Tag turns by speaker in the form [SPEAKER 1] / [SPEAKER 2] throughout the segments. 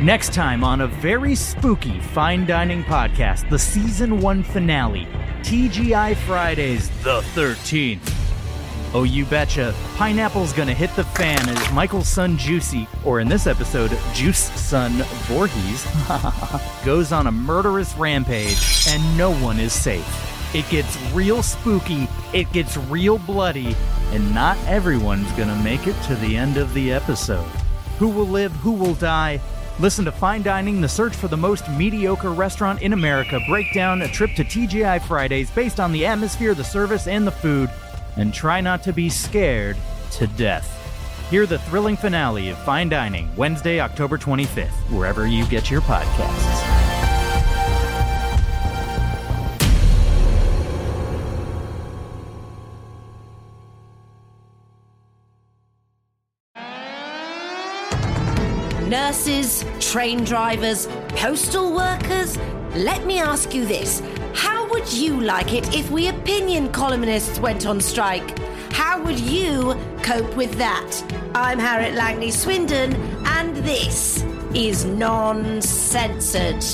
[SPEAKER 1] Next time on a very spooky fine dining podcast, the season one finale, TGI Fridays, the 13th. Oh, you betcha. Pineapple's gonna hit the fan as Michael's son Juicy, or in this episode, Juice son Voorhees, goes on a murderous rampage, and no one is safe. It gets real spooky, it gets real bloody, and not everyone's gonna make it to the end of the episode. Who will live, who will die? Listen to Fine Dining, the search for the most mediocre restaurant in America, break down a trip to TGI Fridays based on the atmosphere, the service, and the food, and try not to be scared to death. Hear the thrilling finale of Fine Dining Wednesday, October 25th, wherever you get your podcasts.
[SPEAKER 2] Nurses, train drivers, postal workers? Let me ask you this. How would you like it if we opinion columnists went on strike? How would you cope with that? I'm Harriet Langley Swindon, and this is Non Censored.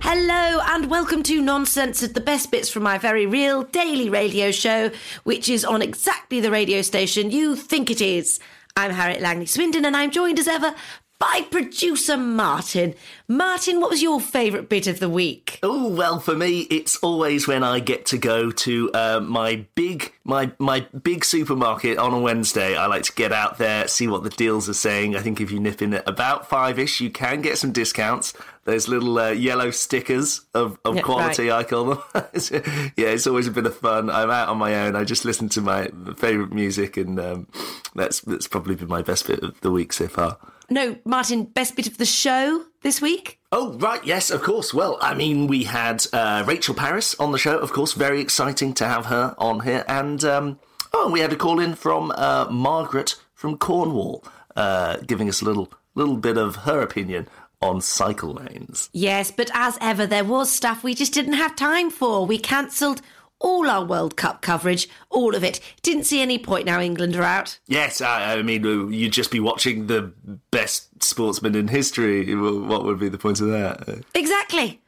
[SPEAKER 2] Hello and welcome to Noncensored, the best bits from my very real daily radio show, which is on exactly the radio station you think it is. I'm Harriet Langley Swindon and I'm joined as ever by producer Martin. Martin, what was your favourite bit of the week?
[SPEAKER 3] Oh well, for me, it's always when I get to go to uh, my big my my big supermarket on a Wednesday. I like to get out there, see what the deals are saying. I think if you nip in at about five ish, you can get some discounts. Those little uh, yellow stickers of, of
[SPEAKER 2] Yeah,
[SPEAKER 3] quality,
[SPEAKER 2] right.
[SPEAKER 3] I call them. yeah, it's always a bit of fun. I'm out on my own. I just listen to my favourite music, and um, that's that's probably been my best bit of the week so far.
[SPEAKER 2] No, Martin, best bit of the show this week?
[SPEAKER 3] Oh, right, yes, of course. Well, I mean, we had uh, Rachel Parris on the show, of course. Very exciting to have her on here. And, um, oh, we had a call in from uh, Margaret from Cornwall, uh, giving us a little, little bit of her opinion on cycle lanes.
[SPEAKER 2] Yes, but as ever, there was stuff we just didn't have time for. We cancelled all our World Cup coverage, all of it. Didn't see any point now England are out.
[SPEAKER 3] Yes, I, I mean, uh, you'd just be watching the best sportsman in history. What would be the point of that?
[SPEAKER 2] Exactly.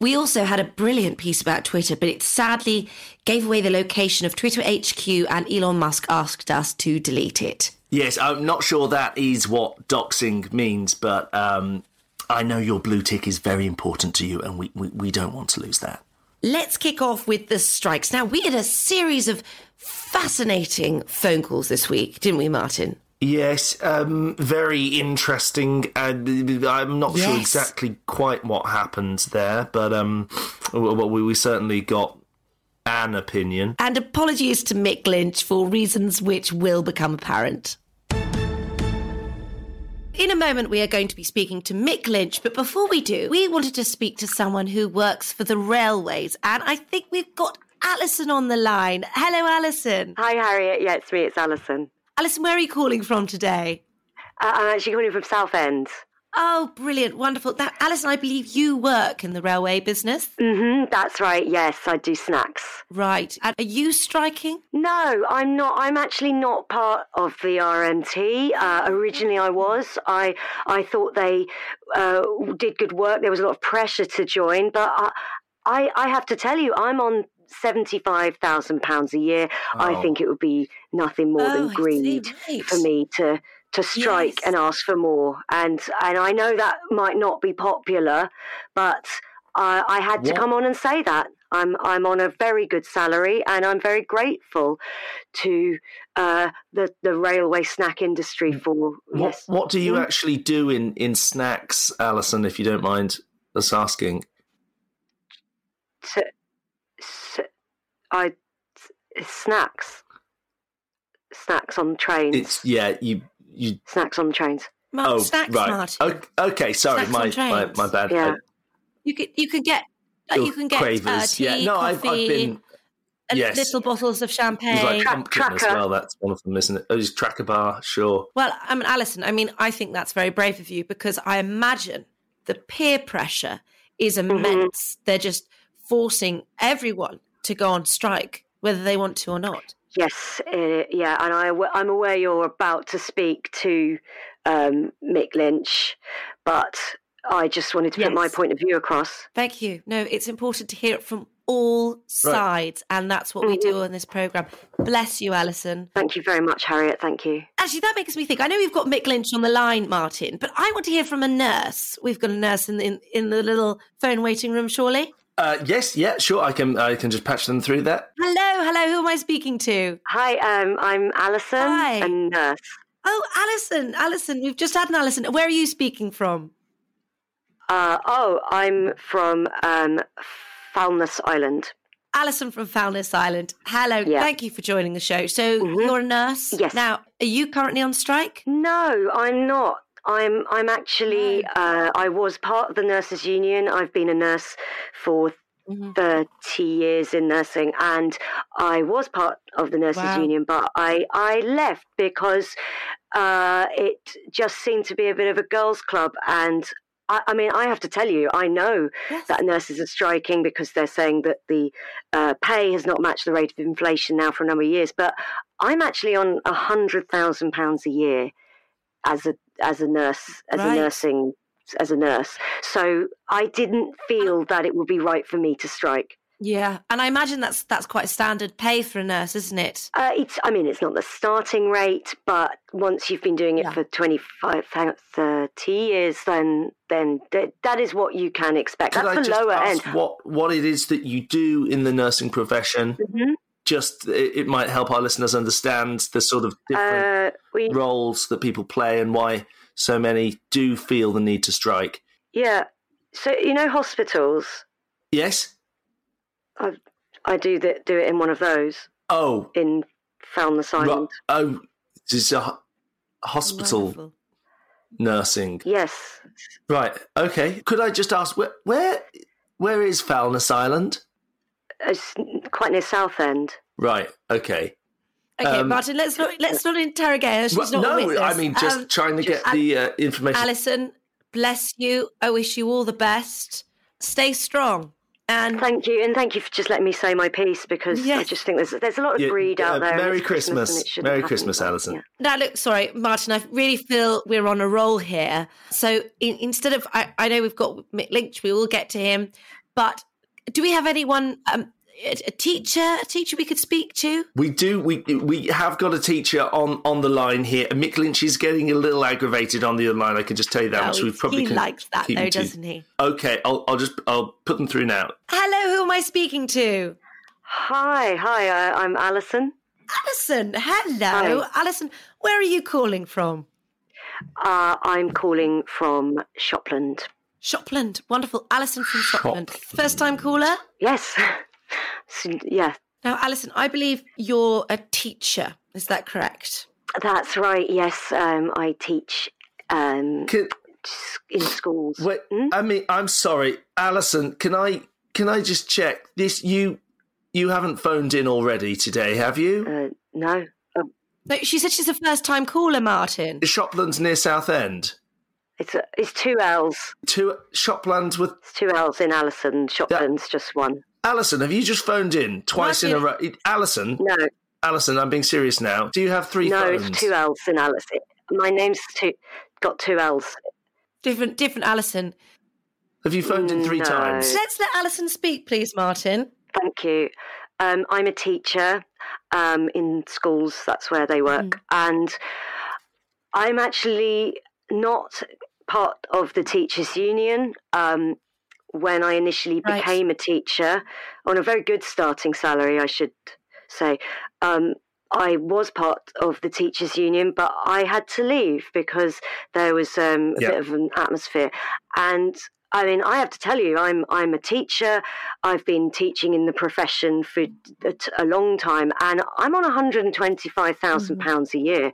[SPEAKER 2] We also had a brilliant piece about Twitter, but it sadly gave away the location of Twitter HQ, and Elon Musk asked us to delete it.
[SPEAKER 3] Yes, I'm not sure that is what doxing means, but um, I know your blue tick is very important to you, and we, we, we don't want to lose that.
[SPEAKER 2] Let's kick off with the strikes. Now, we had a series of fascinating phone calls this week, didn't we, Martin?
[SPEAKER 3] Yes, um, very interesting. Uh, I'm not sure exactly quite what happened there, but um, well, we, we certainly got an opinion.
[SPEAKER 2] And apologies to Mick Lynch for reasons which will become apparent. In a moment, we are going to be speaking to Mick Lynch, but before we do, we wanted to speak to someone who works for the railways, and I think we've got Alison on the line. Hello, Alison.
[SPEAKER 4] Hi, Harriet. Yeah, it's me. It's Alison.
[SPEAKER 2] Alison, where are you calling from today?
[SPEAKER 4] Uh, I'm actually calling from Southend.
[SPEAKER 2] Oh, brilliant, wonderful. Now, Alison, I believe you work in the railway business.
[SPEAKER 4] hmm that's right. Yes, I do snacks.
[SPEAKER 2] Right. And are you striking?
[SPEAKER 4] No, I'm not. I'm actually not part of the RMT. Uh, originally, I was. I I thought they uh, did good work. There was a lot of pressure to join, but I I, I have to tell you, I'm on seventy-five thousand pounds a year. I
[SPEAKER 3] Oh.
[SPEAKER 4] think it would be nothing more
[SPEAKER 2] Oh, I
[SPEAKER 4] than
[SPEAKER 2] see,
[SPEAKER 4] greed
[SPEAKER 2] right.
[SPEAKER 4] for me to to strike
[SPEAKER 2] Yes.
[SPEAKER 4] and ask for more. And and I know that might not be popular, but I, I had to come on and say that. I'm I'm on a very good salary, and I'm very grateful to uh, the the railway snack industry for
[SPEAKER 3] What,
[SPEAKER 4] yes.
[SPEAKER 3] what do you
[SPEAKER 4] Mm.
[SPEAKER 3] actually do in, in snacks, Alison, if you don't mind us asking?
[SPEAKER 4] To, s- I snacks, snacks on trains,
[SPEAKER 3] It's yeah, you you
[SPEAKER 4] snacks on trains.
[SPEAKER 2] Mar-
[SPEAKER 3] oh
[SPEAKER 2] snacks,
[SPEAKER 3] right.
[SPEAKER 2] Martin.
[SPEAKER 3] Okay, okay, sorry,
[SPEAKER 2] Snacks on
[SPEAKER 3] my, my
[SPEAKER 2] trains.
[SPEAKER 3] my bad.
[SPEAKER 4] Yeah.
[SPEAKER 2] You can you can get like, you can get uh,
[SPEAKER 3] Quavers.
[SPEAKER 2] tea,
[SPEAKER 3] yeah, no, I've,
[SPEAKER 2] coffee,
[SPEAKER 3] I've been yes.
[SPEAKER 2] little bottles of champagne.
[SPEAKER 3] like
[SPEAKER 4] Tra-
[SPEAKER 3] pumpkin as
[SPEAKER 4] tracker.
[SPEAKER 3] well. That's one of them, isn't it? Oh, is Tracker Bar, sure.
[SPEAKER 2] Well, I mean, Alison, I mean, I think that's very brave of you because I imagine the peer pressure is
[SPEAKER 4] Mm-hmm.
[SPEAKER 2] immense. They're just forcing everyone to go on strike, whether they want to or not.
[SPEAKER 4] Yes, uh, yeah, and I, I'm aware you're about to speak to um, Mick Lynch, but I just wanted to
[SPEAKER 2] Yes.
[SPEAKER 4] put my point of view across.
[SPEAKER 2] Thank you. No, it's important to hear it from all sides, and that's what we
[SPEAKER 4] Mm-hmm.
[SPEAKER 2] do on this program. Bless you, Alison.
[SPEAKER 4] Thank you very much, Harriet. Thank you.
[SPEAKER 2] Actually, that makes me think. I know we've got Mick Lynch on the line, Martin, but I want to hear from a nurse. We've got a nurse in in, in the little phone waiting room, surely.
[SPEAKER 3] Uh, yes, yeah, sure. I can I can just patch them through that.
[SPEAKER 2] Hello, hello. Who am I speaking to?
[SPEAKER 4] Hi, um, I'm Alison,
[SPEAKER 2] Hi.
[SPEAKER 4] a nurse.
[SPEAKER 2] Oh, Alison. Alison, we've just had an Alison. Where are you speaking from?
[SPEAKER 4] Uh, oh, I'm from um, Foulness Island.
[SPEAKER 2] Alison from Foulness Island. Hello.
[SPEAKER 4] Yeah.
[SPEAKER 2] Thank you for joining the show. So you're a nurse.
[SPEAKER 4] Yes.
[SPEAKER 2] Now, are you currently on strike?
[SPEAKER 4] No, I'm not. I'm I'm actually uh, I was part of the nurses union. I've been a nurse for
[SPEAKER 2] Mhm.
[SPEAKER 4] 30 years in nursing and I was part of the nurses
[SPEAKER 2] Wow.
[SPEAKER 4] union but I I left because uh, it just seemed to be a bit of a girls club and I, I mean I have to tell you I know
[SPEAKER 2] Yes.
[SPEAKER 4] that nurses are striking because they're saying that the uh, pay has not matched the rate of inflation now for a number of years but I'm actually on a hundred thousand pounds a year as a as a nurse as
[SPEAKER 2] Right.
[SPEAKER 4] a nursing as a nurse. So I didn't feel that it would be right for me to strike.
[SPEAKER 2] Yeah, and I imagine that's that's quite standard pay for a nurse, isn't it?
[SPEAKER 4] Uh, it's I mean it's not the starting rate, but once you've been doing it
[SPEAKER 2] Yeah.
[SPEAKER 4] for 25 30 years then then th- that is what you can expect.
[SPEAKER 3] Could I
[SPEAKER 4] That's the
[SPEAKER 3] just
[SPEAKER 4] lower
[SPEAKER 3] ask
[SPEAKER 4] end.
[SPEAKER 3] what what it is that you do in the nursing profession?
[SPEAKER 4] Mhm.
[SPEAKER 3] Just it, it might help our listeners understand the sort of different
[SPEAKER 4] Uh, we
[SPEAKER 3] roles that people play and why so many do feel the need to strike.
[SPEAKER 4] yeah. So you know hospitals.
[SPEAKER 3] Yes.
[SPEAKER 4] I I do that do it in one of those
[SPEAKER 3] Oh,
[SPEAKER 4] in Foulness
[SPEAKER 3] ri-
[SPEAKER 4] Island.
[SPEAKER 3] oh, this is a hospital
[SPEAKER 2] Wonderful.
[SPEAKER 3] nursing.
[SPEAKER 4] Yes.
[SPEAKER 3] Right. Okay. Could I just ask where where where is Foulness Island?
[SPEAKER 4] It's quite near Southend.
[SPEAKER 3] Right. Okay.
[SPEAKER 2] Okay,
[SPEAKER 3] Um,
[SPEAKER 2] Martin, let's not let's not interrogate her. She's
[SPEAKER 3] Well,
[SPEAKER 2] not
[SPEAKER 3] no,
[SPEAKER 2] witness.
[SPEAKER 3] I mean just
[SPEAKER 2] Um,
[SPEAKER 3] trying to get
[SPEAKER 2] Al-
[SPEAKER 3] the uh, information.
[SPEAKER 2] Alison, bless you. I wish you all the best. Stay strong. And
[SPEAKER 4] Thank you, and thank you for just letting me say my piece because I just think there's there's a lot of
[SPEAKER 3] Yeah,
[SPEAKER 4] greed
[SPEAKER 3] uh,
[SPEAKER 4] out there. and
[SPEAKER 3] Merry
[SPEAKER 4] it's
[SPEAKER 3] Christmas.
[SPEAKER 4] and
[SPEAKER 3] Merry Christmas, Alison.
[SPEAKER 4] yeah.
[SPEAKER 2] now, look, sorry, Martin. I really feel we're on a roll here. So in, instead of, I, I know we've got Mick Lynch. We will get to him. But do we have anyone, um, a, a teacher, a teacher we could speak to?
[SPEAKER 3] We do. We we have got a teacher on on the line here. And Mick Lynch is getting a little aggravated on the other line. I can just tell you that.
[SPEAKER 2] Oh,
[SPEAKER 3] much. we probably
[SPEAKER 2] he
[SPEAKER 3] can
[SPEAKER 2] likes that though, doesn't he?
[SPEAKER 3] Okay, I'll I'll just I'll put them through now.
[SPEAKER 2] Hello, who am I speaking to?
[SPEAKER 4] Hi, hi, uh, I'm Alison.
[SPEAKER 2] Alison. Hello, Alison. Where are you calling from?
[SPEAKER 4] Uh, I'm calling from Shopland.
[SPEAKER 2] Shopland. Wonderful. Alison from Shopland.
[SPEAKER 3] Shopland.
[SPEAKER 2] First time caller?
[SPEAKER 4] Yes, So, yeah,
[SPEAKER 2] Now, Alison, I believe you're a teacher. Is that correct?
[SPEAKER 4] that's right. Yes, um, I teach um,
[SPEAKER 3] Can,
[SPEAKER 4] s- in schools.
[SPEAKER 3] wait,
[SPEAKER 4] Hmm?
[SPEAKER 3] I mean, I'm sorry, Alison. Can I can I just check this? You you haven't phoned in already today, have you?
[SPEAKER 4] Uh, no, uh,
[SPEAKER 2] No, she said she's a first time caller, Martin.
[SPEAKER 3] Shopland's near Southend.
[SPEAKER 4] It's a, it's two L's.
[SPEAKER 3] Two Shoplands with
[SPEAKER 4] It's two L's in Alison. Shopland's just one.
[SPEAKER 3] Alison. Have you just phoned in twice in a row?
[SPEAKER 2] Martin.
[SPEAKER 3] Alison,
[SPEAKER 4] No,
[SPEAKER 3] Alison, I'm being serious now. Do you have three
[SPEAKER 4] no,
[SPEAKER 3] phones?
[SPEAKER 4] it's two L's in Alison. My name's two, got two L's.
[SPEAKER 2] Different, different Alison.
[SPEAKER 3] Have you phoned in three
[SPEAKER 4] No.
[SPEAKER 3] times?
[SPEAKER 2] Let's let Alison speak, please, Martin.
[SPEAKER 4] Thank you. Um, I'm a teacher um, in schools. That's where they work, and I'm actually not part of the teachers' union. Um, when I initially
[SPEAKER 2] Right.
[SPEAKER 4] became a teacher, on a very good starting salary, I should say. Um, I was part of the teachers' union, but I had to leave because there was um, a
[SPEAKER 3] Yeah.
[SPEAKER 4] bit of an atmosphere. And I mean, I have to tell you, I'm I'm a teacher. I've been teaching in the profession for a, t- a long time, and I'm on 125,000
[SPEAKER 2] Mm-hmm.
[SPEAKER 4] pounds a year.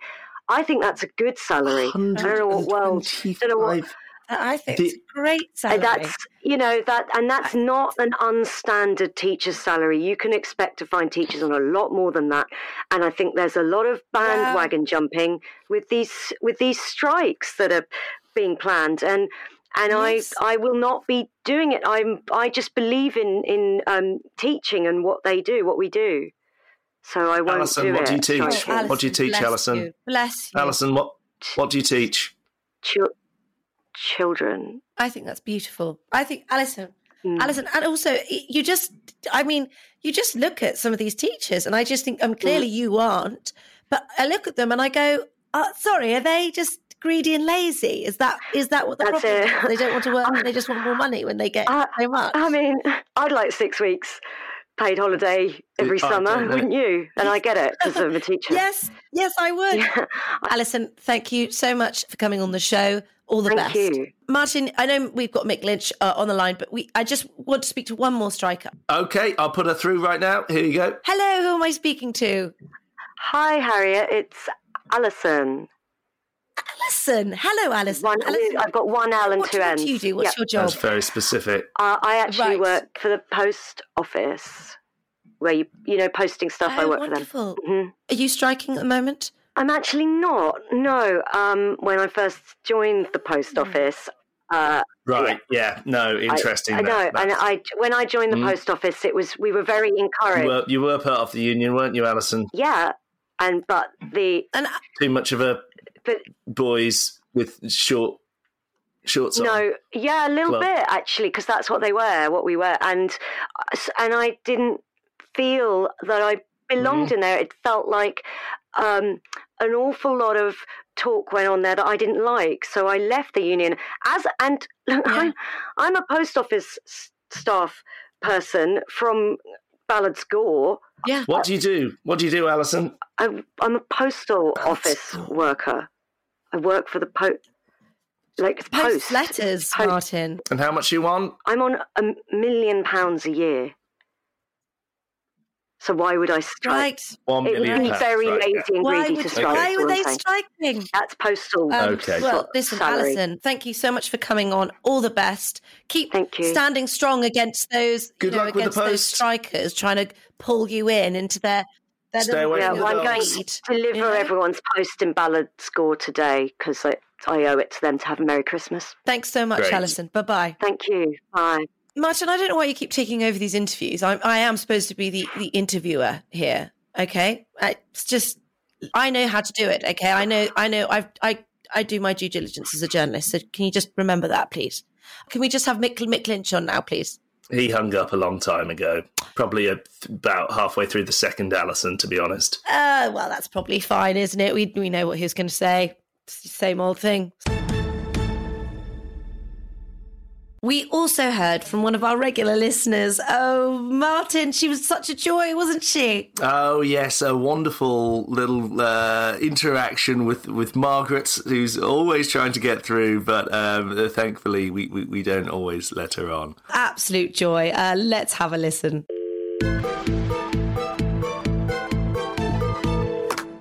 [SPEAKER 4] I think that's a good salary. I don't know what world. Don't know what,
[SPEAKER 2] I think it's a great
[SPEAKER 4] uh,
[SPEAKER 2] salary.
[SPEAKER 4] that's you know that, and that's not an unstandard teacher's salary. You can expect to find teachers on a lot more than that, and I think there's a lot of bandwagon jumping with these with these strikes that are being planned, and and
[SPEAKER 2] Yes.
[SPEAKER 4] I I will not be doing it. I'm I just believe in in um, teaching and what they do, what we do. So I won't
[SPEAKER 3] Alison,
[SPEAKER 4] do
[SPEAKER 3] what
[SPEAKER 4] it.
[SPEAKER 3] do you teach?
[SPEAKER 4] Sorry.
[SPEAKER 3] What do you teach,
[SPEAKER 2] bless
[SPEAKER 3] Alison?
[SPEAKER 2] You. Bless you.
[SPEAKER 3] Alison, what what do you teach?
[SPEAKER 4] Chil- children.
[SPEAKER 2] I think that's beautiful. I think Alison,
[SPEAKER 4] Mm.
[SPEAKER 2] Alison, and also you just, I mean, you just look at some of these teachers, and I just think, um, clearly you aren't, but I look at them and I go, uh, sorry, are they just greedy and lazy? Is that is that what the
[SPEAKER 4] That's
[SPEAKER 2] problem
[SPEAKER 4] it.
[SPEAKER 2] is? They don't want to work. they just want more money when they get
[SPEAKER 4] Uh,
[SPEAKER 2] so much.
[SPEAKER 4] I mean, I'd like six weeks paid holiday every
[SPEAKER 3] I
[SPEAKER 4] summer, wouldn't you? And I get it because I'm a teacher.
[SPEAKER 2] yes, yes, I would.
[SPEAKER 4] Yeah.
[SPEAKER 2] Alison, thank you so much for coming on the show. All the
[SPEAKER 4] Thank
[SPEAKER 2] best.
[SPEAKER 4] you.
[SPEAKER 2] Martin, I know we've got Mick Lynch uh, on the line, but we I just want to speak to one more striker.
[SPEAKER 3] Okay, I'll put her through right now. Here you go.
[SPEAKER 2] Hello, who am I speaking to?
[SPEAKER 4] Hi, Harriet. It's Alison.
[SPEAKER 2] Alison. Hello, Alison.
[SPEAKER 4] One,
[SPEAKER 2] Alison,
[SPEAKER 4] I've got one L and
[SPEAKER 2] what,
[SPEAKER 4] two
[SPEAKER 2] what do you do? What's
[SPEAKER 4] Yeah.
[SPEAKER 2] your job?
[SPEAKER 3] That's very specific.
[SPEAKER 4] Uh, I actually
[SPEAKER 2] Right.
[SPEAKER 4] work for the post office, where you you know posting stuff. I
[SPEAKER 2] Oh,
[SPEAKER 4] work
[SPEAKER 2] wonderful.
[SPEAKER 4] for them. hmm
[SPEAKER 2] Are you striking at the moment?
[SPEAKER 4] I'm actually not. No. Um, when I first joined the post
[SPEAKER 2] Hmm.
[SPEAKER 4] office, uh,
[SPEAKER 3] Right. Yeah. No. Interesting.
[SPEAKER 4] I, I
[SPEAKER 3] that-
[SPEAKER 4] know, and I when I joined the
[SPEAKER 3] Mm.
[SPEAKER 4] post office, it was we were very
[SPEAKER 3] you
[SPEAKER 4] encouraged.
[SPEAKER 3] were you were part of the union, weren't you, Alison?
[SPEAKER 4] Yeah, and but the
[SPEAKER 2] And
[SPEAKER 3] Too much of a
[SPEAKER 4] but
[SPEAKER 3] boys with short shorts on.
[SPEAKER 4] no, yeah, a little
[SPEAKER 3] Well-
[SPEAKER 4] bit actually, because that's what they were, what we were, and and I didn't feel that I belonged
[SPEAKER 3] Mm-hmm.
[SPEAKER 4] in there. It felt like um, an awful lot of talk went on there that I didn't like, so I left the union. As and I'm I'm a post office s- staff person from Ballard's Gore.
[SPEAKER 2] yeah,
[SPEAKER 3] What do you do? What do you do, Alison?
[SPEAKER 4] I'm, I'm a postal office worker. I work for the post, like the
[SPEAKER 2] post
[SPEAKER 4] post.
[SPEAKER 2] letters,
[SPEAKER 4] Post.
[SPEAKER 2] Martin.
[SPEAKER 3] And how much you want?
[SPEAKER 4] I'm on a million pounds a year. So why would I strike?
[SPEAKER 2] Right.
[SPEAKER 3] One
[SPEAKER 4] It would
[SPEAKER 3] million
[SPEAKER 4] be
[SPEAKER 3] pounds,
[SPEAKER 4] very
[SPEAKER 3] right,
[SPEAKER 4] lazy
[SPEAKER 3] yeah.
[SPEAKER 4] and
[SPEAKER 2] Why
[SPEAKER 4] greedy
[SPEAKER 2] would
[SPEAKER 4] to strike.
[SPEAKER 2] why
[SPEAKER 4] is
[SPEAKER 2] were they striking?
[SPEAKER 4] That's postal.
[SPEAKER 2] Um,
[SPEAKER 3] Okay.
[SPEAKER 2] Well, listen,
[SPEAKER 4] Salary.
[SPEAKER 2] Alison, thank you so much for coming on. All the best. Keep
[SPEAKER 4] Thank you.
[SPEAKER 2] standing strong against those,
[SPEAKER 3] Good
[SPEAKER 2] you know,
[SPEAKER 3] luck with the
[SPEAKER 2] against those
[SPEAKER 3] post.
[SPEAKER 2] strikers trying to pull you in into their. Their
[SPEAKER 3] Stay away
[SPEAKER 4] yeah,
[SPEAKER 3] from the
[SPEAKER 4] well, I'm going to deliver
[SPEAKER 2] You know?
[SPEAKER 4] everyone's post in Ballard's Gore today because I, I owe it to them to have a Merry Christmas.
[SPEAKER 2] Thanks so much,
[SPEAKER 3] Great.
[SPEAKER 2] Alison. Bye bye.
[SPEAKER 4] Thank you. Bye.
[SPEAKER 2] Martin, I don't know why you keep taking over these interviews. I, I am supposed to be the, the interviewer here. Okay, I, it's just I know how to do it. Okay, I know I know I've, I I do my due diligence as a journalist. So can you just remember that, please? Can we just have Mick, Mick Lynch on now, please?
[SPEAKER 3] He hung up a long time ago. Probably a, about halfway through the second Alison, to be honest.
[SPEAKER 2] Uh, well, that's probably fine, isn't it? We we know what he was going to say. Same old thing. We also heard from one of our regular listeners. Oh, Martin, she was such a joy, wasn't she?
[SPEAKER 3] Oh yes, a wonderful little uh, interaction with, with Margaret, who's always trying to get through, but um, thankfully we, we, we don't always let her on.
[SPEAKER 2] Absolute joy. Uh, let's have a listen.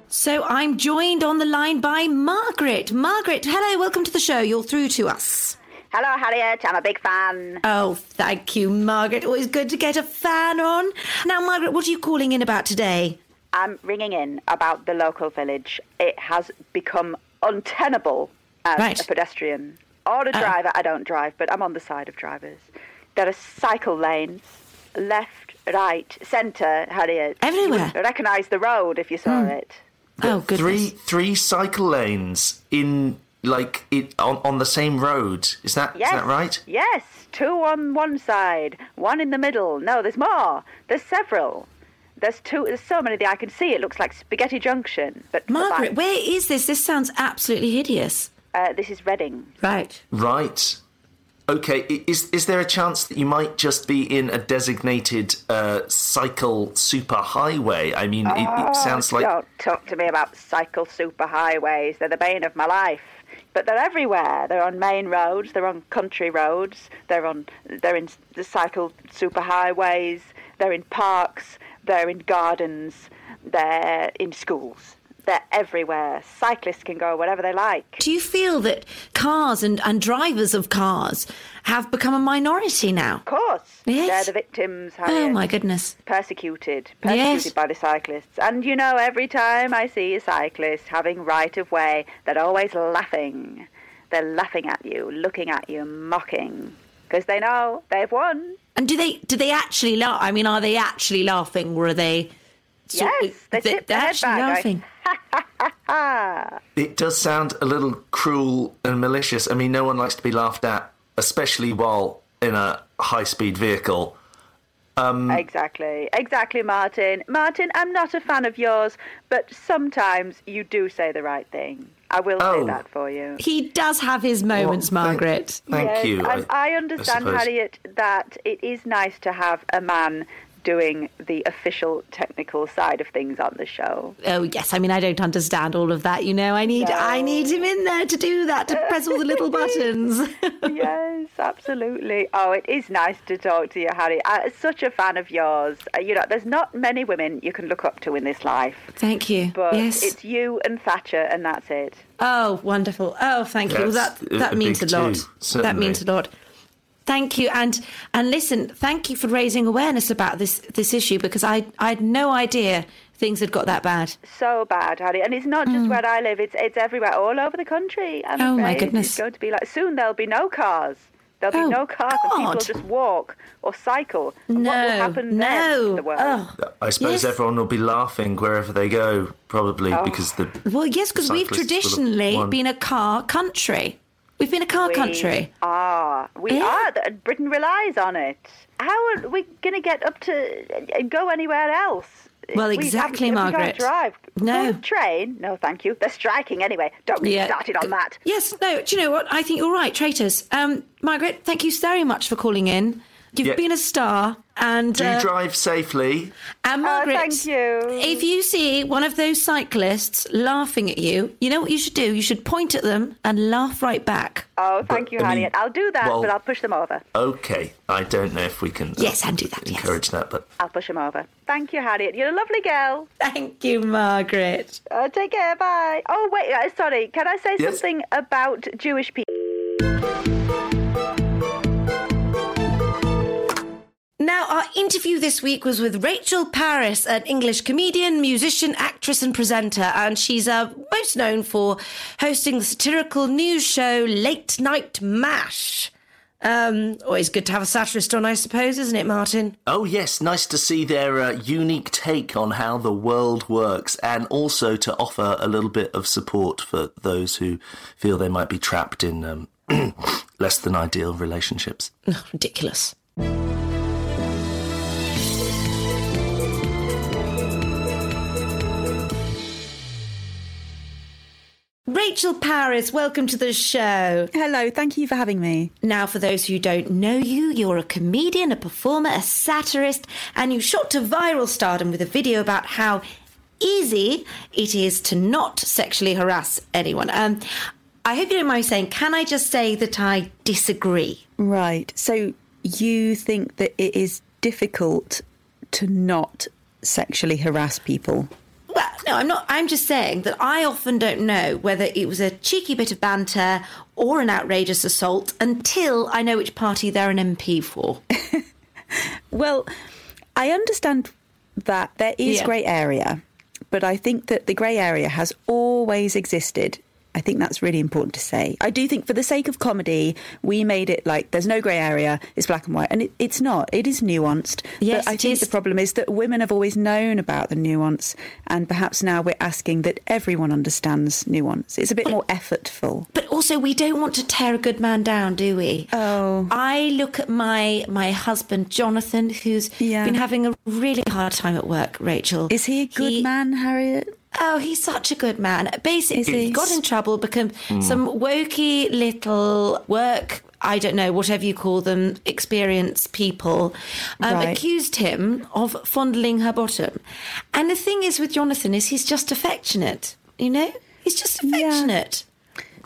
[SPEAKER 2] So I'm joined on the line by Margaret. Margaret, hello, welcome to the show. You're through to us.
[SPEAKER 5] Hello, Harriet. I'm a big fan.
[SPEAKER 2] Oh, thank you, Margaret. Always good to get a fan on. Now, Margaret, what are you calling in about today?
[SPEAKER 5] I'm ringing in about the local village. It has become untenable as
[SPEAKER 2] Right.
[SPEAKER 5] a pedestrian or a uh. driver. I don't drive, but I'm on the side of drivers. There are cycle lanes, left, right, centre, Harriet.
[SPEAKER 2] Everywhere.
[SPEAKER 5] You recognise the road if you saw hmm. it.
[SPEAKER 2] Oh, goodness.
[SPEAKER 3] Three three cycle lanes in like it on, on the same road. Is that is
[SPEAKER 5] Yes.
[SPEAKER 3] that right?
[SPEAKER 5] Yes, two on one side, one in the middle. No, there's more. There's several. There's two. There's so many that I can see. It looks like Spaghetti Junction. But
[SPEAKER 2] Margaret,
[SPEAKER 5] bike.
[SPEAKER 2] where is this? This sounds absolutely hideous.
[SPEAKER 5] Uh, this is Reading.
[SPEAKER 2] Right.
[SPEAKER 3] Right. Okay. Is is there a chance that you might just be in a designated uh, cycle superhighway? I mean, it, it sounds like
[SPEAKER 5] Don't talk to me about cycle superhighways. They're the bane of my life. But they're everywhere. They're on main roads. They're on country roads. They're on. They're in the cycle superhighways. They're in parks. They're in gardens. They're in schools. They're everywhere. Cyclists can go wherever they like.
[SPEAKER 2] Do you feel that cars and, and drivers of cars have become a minority now?
[SPEAKER 5] Of course,
[SPEAKER 2] Yes.
[SPEAKER 5] they're the victims.
[SPEAKER 2] Oh, my goodness.
[SPEAKER 5] persecuted,
[SPEAKER 2] Yes.
[SPEAKER 5] by the cyclists. And you know, every time I see a cyclist having right of way, they're always laughing. They're laughing at you, looking at you, mocking, because they know they've won.
[SPEAKER 2] And do they do they actually laugh? I mean, are they actually laughing, or are they So-
[SPEAKER 5] Yes, they
[SPEAKER 2] they're
[SPEAKER 5] tip their head
[SPEAKER 2] actually
[SPEAKER 5] back,
[SPEAKER 2] laughing.
[SPEAKER 3] It does sound a little cruel and malicious. I mean, no one likes to be laughed at, especially while in a high speed vehicle.
[SPEAKER 5] Um, exactly, exactly, Martin. Martin, I'm not a fan of yours, but sometimes you do say the right thing. I will
[SPEAKER 3] Oh.
[SPEAKER 5] say that for you.
[SPEAKER 2] He does have his moments,
[SPEAKER 3] Well, thank-
[SPEAKER 2] Margaret.
[SPEAKER 3] Thank
[SPEAKER 5] yes,
[SPEAKER 3] you.
[SPEAKER 5] And I, understand,
[SPEAKER 3] suppose.
[SPEAKER 5] Harriet, that it is nice to have a man doing the official technical side of things on the show.
[SPEAKER 2] Oh yes, I mean I don't understand all of that. You know, I need I need him in there to do that to press all the little buttons.
[SPEAKER 5] yes, absolutely. Oh, it is nice to talk to you, Harry. I'm such a fan of yours. Uh, you know, there's not many women you can look up to in this life,
[SPEAKER 2] Thank you.
[SPEAKER 5] but
[SPEAKER 2] yes.
[SPEAKER 5] it's you and Thatcher, and that's it.
[SPEAKER 2] Oh, wonderful. Oh, thank you. Well, that that
[SPEAKER 3] a
[SPEAKER 2] means a lot.
[SPEAKER 3] two,
[SPEAKER 2] That means a lot. Thank you, and and listen, thank you for raising awareness about this this issue because I I had no idea things had got that bad.
[SPEAKER 5] So bad, Harry, and it's not just where I live; it's it's everywhere, all over the country. I'm
[SPEAKER 2] Mm. Oh, my goodness.
[SPEAKER 5] It's going to be like soon. There'll be no cars. There'll be
[SPEAKER 2] Oh,
[SPEAKER 5] no cars, and people will just walk or cycle. And
[SPEAKER 2] No,
[SPEAKER 5] what will happen then
[SPEAKER 2] no.
[SPEAKER 5] to the world?
[SPEAKER 2] Oh.
[SPEAKER 3] I suppose
[SPEAKER 2] Yes.
[SPEAKER 3] everyone will be laughing wherever they go, probably
[SPEAKER 5] Oh.
[SPEAKER 3] because the
[SPEAKER 2] Well, yes, because we've
[SPEAKER 3] cyclists will have
[SPEAKER 2] traditionally been a car country. We've been a car country.
[SPEAKER 5] We are. We
[SPEAKER 2] Yeah.
[SPEAKER 5] are. Britain relies on it. How are we going to get up to and go anywhere else?
[SPEAKER 2] Well, exactly,
[SPEAKER 5] we
[SPEAKER 2] Margaret.
[SPEAKER 5] can't drive.
[SPEAKER 2] No.
[SPEAKER 5] Train? No, thank you. They're striking anyway. Don't get started on that.
[SPEAKER 2] Yes, no, do you know what? I think you're right, traitors. Um, Margaret, thank you so much for calling in. You've
[SPEAKER 3] Yeah.
[SPEAKER 2] been a star. And,
[SPEAKER 3] do
[SPEAKER 2] uh,
[SPEAKER 3] drive safely.
[SPEAKER 2] and Margaret,
[SPEAKER 5] thank you.
[SPEAKER 2] if you see one of those cyclists laughing at you, you know what you should do? You should point at them and laugh right back.
[SPEAKER 5] Oh, thank you,
[SPEAKER 3] I mean,
[SPEAKER 5] Harriet. I'll do that,
[SPEAKER 3] well-
[SPEAKER 5] but I'll push them over.
[SPEAKER 3] Okay, I don't know if we can. uh,
[SPEAKER 2] Yes, and do that, yes.
[SPEAKER 3] Encourage that, but
[SPEAKER 5] I'll push them over. Thank you, Harriet. You're a lovely girl.
[SPEAKER 2] Thank you, Margaret.
[SPEAKER 5] Uh, take care. Bye. Oh, wait. Uh, sorry. Can I say
[SPEAKER 3] Yes?
[SPEAKER 5] something about Jewish people?
[SPEAKER 2] Now, our interview this week was with Rachel Parris, an English comedian, musician, actress, and presenter. And she's uh, most known for hosting the satirical news show Late Night MASH. Um, always good to have a satirist on, I suppose, isn't it, Martin?
[SPEAKER 3] oh yes, nice to see their uh, unique take on how the world works, and also to offer a little bit of support for those who feel they might be trapped in um, less than ideal relationships.
[SPEAKER 2] Ridiculous. Rachel Parris, welcome to the show.
[SPEAKER 6] Hello, thank you for having me.
[SPEAKER 2] Now, for those who don't know you, you're a comedian, a performer, a satirist, and you shot to viral stardom with a video about how easy it is to not sexually harass anyone. Um, I hope you don't mind saying, can I just say that I disagree?
[SPEAKER 6] Right. So you think that it is difficult to not sexually harass people?
[SPEAKER 2] Well, no, I'm not. I'm just saying that I often don't know whether it was a cheeky bit of banter or an outrageous assault until I know which party they're an MP for.
[SPEAKER 6] Well, I understand that there is
[SPEAKER 2] Yeah.
[SPEAKER 6] grey area, but I think that the grey area has always existed. I think that's really important to say. I do think, for the sake of comedy, we made it like there's no grey area, it's black and white, and it, it's not. It is nuanced.
[SPEAKER 2] Yes,
[SPEAKER 6] but I
[SPEAKER 2] it
[SPEAKER 6] think
[SPEAKER 2] is.
[SPEAKER 6] the problem is that women have always known about the nuance, and perhaps now we're asking that everyone understands nuance. It's a bit more effortful.
[SPEAKER 2] But also, we don't want to tear a good man down, do we?
[SPEAKER 6] Oh.
[SPEAKER 2] I look at my my husband Jonathan, who's
[SPEAKER 6] Yeah.
[SPEAKER 2] been having a really hard time at work. Rachel,
[SPEAKER 6] Is he a good man, Harriet?
[SPEAKER 2] Oh, he's such a good man. Basically,
[SPEAKER 6] he?
[SPEAKER 2] got in trouble because some wokey little work. I don't know, whatever you call them, experienced people um,
[SPEAKER 6] Right.
[SPEAKER 2] accused him of fondling her bottom. And the thing is with Jonathan is he's just affectionate, you know? He's just affectionate.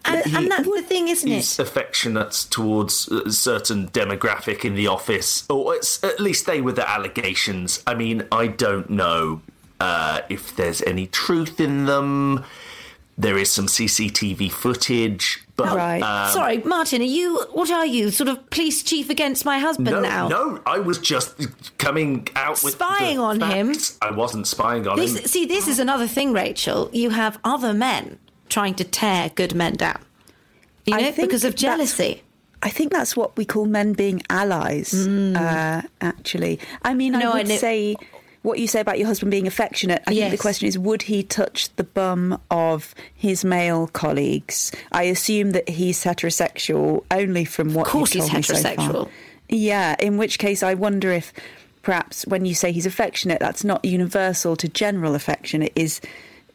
[SPEAKER 2] And,
[SPEAKER 3] He-
[SPEAKER 2] and that's the thing, isn't
[SPEAKER 3] He's
[SPEAKER 2] it?
[SPEAKER 3] affectionate towards a certain demographic in the office, or at least they were the allegations. I mean, I don't know uh, if there's any truth in them. There is some CCTV footage, but
[SPEAKER 6] Right.
[SPEAKER 3] um,
[SPEAKER 2] Sorry, Martin, are you, what are you, sort of police chief against my husband
[SPEAKER 3] no,
[SPEAKER 2] now?
[SPEAKER 3] no, I was just coming out with
[SPEAKER 2] Spying
[SPEAKER 3] the
[SPEAKER 2] on him?
[SPEAKER 3] I wasn't spying on
[SPEAKER 2] This,
[SPEAKER 3] him.
[SPEAKER 2] see, this is another thing, Rachel. You have other men trying to tear good men down. You
[SPEAKER 6] I
[SPEAKER 2] know,
[SPEAKER 6] think
[SPEAKER 2] because of jealousy.
[SPEAKER 6] I think that's what we call men being allies, uh, actually. I mean,
[SPEAKER 2] No,
[SPEAKER 6] I
[SPEAKER 2] I
[SPEAKER 6] would
[SPEAKER 2] know-
[SPEAKER 6] say
[SPEAKER 5] what you say about your husband being affectionate, I think the question is would he touch the bum of his male colleagues? I assume that he's heterosexual only from what
[SPEAKER 7] Of course he's
[SPEAKER 5] me so far.
[SPEAKER 7] heterosexual.
[SPEAKER 5] Yeah, in which case I wonder if perhaps when you say he's affectionate, that's not universal to general affection. It is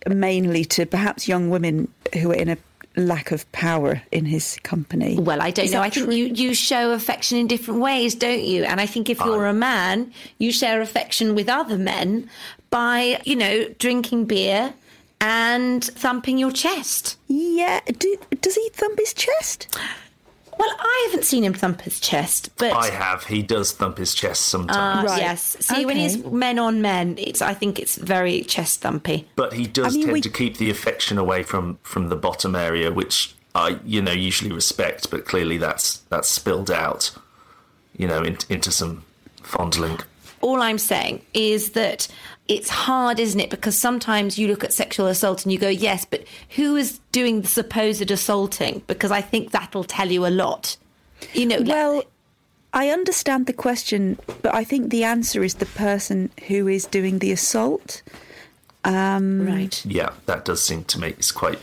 [SPEAKER 5] mainly to perhaps young women who are in a lack of power in his company.
[SPEAKER 2] Well, I don't
[SPEAKER 5] Is
[SPEAKER 2] know. I think you, you show affection in different ways, don't you? And I think if you're a man, you share affection with other men by, you know, drinking beer and thumping your chest.
[SPEAKER 5] Yeah, do, does he thump his chest?
[SPEAKER 2] Well, I haven't seen him thump his chest, but
[SPEAKER 3] I have. He does thump his chest sometimes.
[SPEAKER 2] uh,
[SPEAKER 5] Right.
[SPEAKER 2] yes. See, when he's men on men, it's I think it's very chest thumpy.
[SPEAKER 3] But he does
[SPEAKER 5] I mean,
[SPEAKER 3] tend
[SPEAKER 5] we-
[SPEAKER 3] to keep the affection away from from the bottom area, which I you know usually respect. But clearly that's that's spilled out, you know, in, into some fondling.
[SPEAKER 2] all I'm saying is that it's hard, isn't it? Because sometimes you look at sexual assault and you go, yes, but who is doing the supposed assaulting? Because I think that'll tell you a lot. You know,
[SPEAKER 5] Well, I understand the question, but I think the answer is the person who is doing the assault.
[SPEAKER 2] right.
[SPEAKER 3] Yeah, that does seem to make it's quite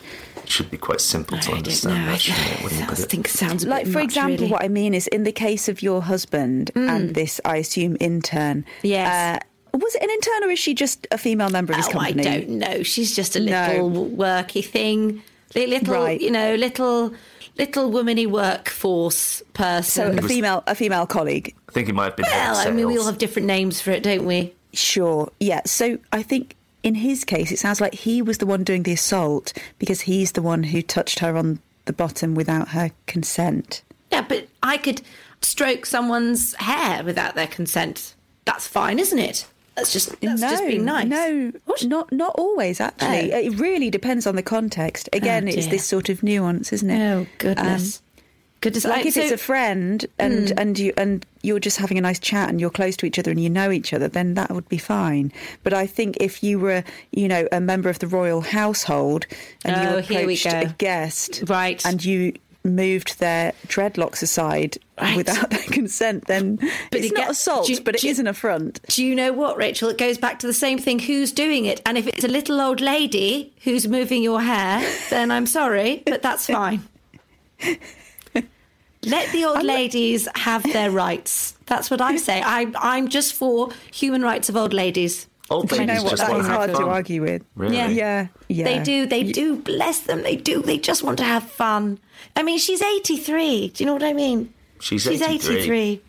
[SPEAKER 3] should be quite simple to
[SPEAKER 2] I don't
[SPEAKER 3] understand.
[SPEAKER 2] know.
[SPEAKER 3] that, shouldn't it,
[SPEAKER 2] I think it sounds a
[SPEAKER 5] Like,
[SPEAKER 2] bit
[SPEAKER 5] for
[SPEAKER 2] much,
[SPEAKER 5] example,
[SPEAKER 2] really.
[SPEAKER 5] what I mean is in the case of your husband and this, I assume, intern.
[SPEAKER 2] Yes.
[SPEAKER 5] Uh, was it an intern or is she just a female member of his
[SPEAKER 2] Oh, I
[SPEAKER 5] company?
[SPEAKER 2] don't know. She's just a
[SPEAKER 5] No.
[SPEAKER 2] little worky thing, Li- little,
[SPEAKER 5] Right.
[SPEAKER 2] you know, little, little womany workforce
[SPEAKER 5] So
[SPEAKER 2] person.
[SPEAKER 5] a female, a female colleague.
[SPEAKER 3] I think it might have been.
[SPEAKER 2] well, I mean, we all have different names for it, don't we?
[SPEAKER 5] Sure. Yeah. So I think in his case, it sounds like he was the one doing the assault because he's the one who touched her on the bottom without her consent.
[SPEAKER 2] Yeah, but I could stroke someone's hair without their consent. That's fine, isn't it? That's just that's
[SPEAKER 5] no,
[SPEAKER 2] just being nice.
[SPEAKER 5] No,
[SPEAKER 2] What?
[SPEAKER 5] not not always. Actually,
[SPEAKER 2] Oh.
[SPEAKER 5] it really depends on the context. Again, it's this sort of nuance, isn't it?
[SPEAKER 2] Oh goodness. goodness.
[SPEAKER 5] Um, like if
[SPEAKER 2] so-
[SPEAKER 5] it's a friend and and you and you're just having a nice chat and you're close to each other and you know each other, then that would be fine. But I think if you were, you know, a member of the royal household and
[SPEAKER 2] Oh,
[SPEAKER 5] you approached a guest,
[SPEAKER 2] Right.
[SPEAKER 5] and you moved their dreadlocks aside
[SPEAKER 2] Right.
[SPEAKER 5] without their consent, then but it's
[SPEAKER 2] it
[SPEAKER 5] not
[SPEAKER 2] get-
[SPEAKER 5] assault,
[SPEAKER 2] do
[SPEAKER 5] but it
[SPEAKER 2] do
[SPEAKER 5] is an affront.
[SPEAKER 2] Do you know what, Rachel? It goes back to the same thing. Who's doing it? And if it's a little old lady who's moving your hair, then I'm sorry, but that's fine. Let the old ladies have their rights. That's what I say. I, I'm just for human rights of old ladies.
[SPEAKER 3] Old
[SPEAKER 5] I know what
[SPEAKER 3] just
[SPEAKER 5] that
[SPEAKER 3] want
[SPEAKER 5] is
[SPEAKER 3] to
[SPEAKER 5] hard to argue with.
[SPEAKER 3] Really?
[SPEAKER 2] Yeah.
[SPEAKER 5] Yeah, yeah.
[SPEAKER 2] They do. They do. Bless them. They do. They just want to have fun. I mean, she's 83. Do you know what I mean?
[SPEAKER 3] She's
[SPEAKER 2] She's
[SPEAKER 3] 83.
[SPEAKER 2] 83.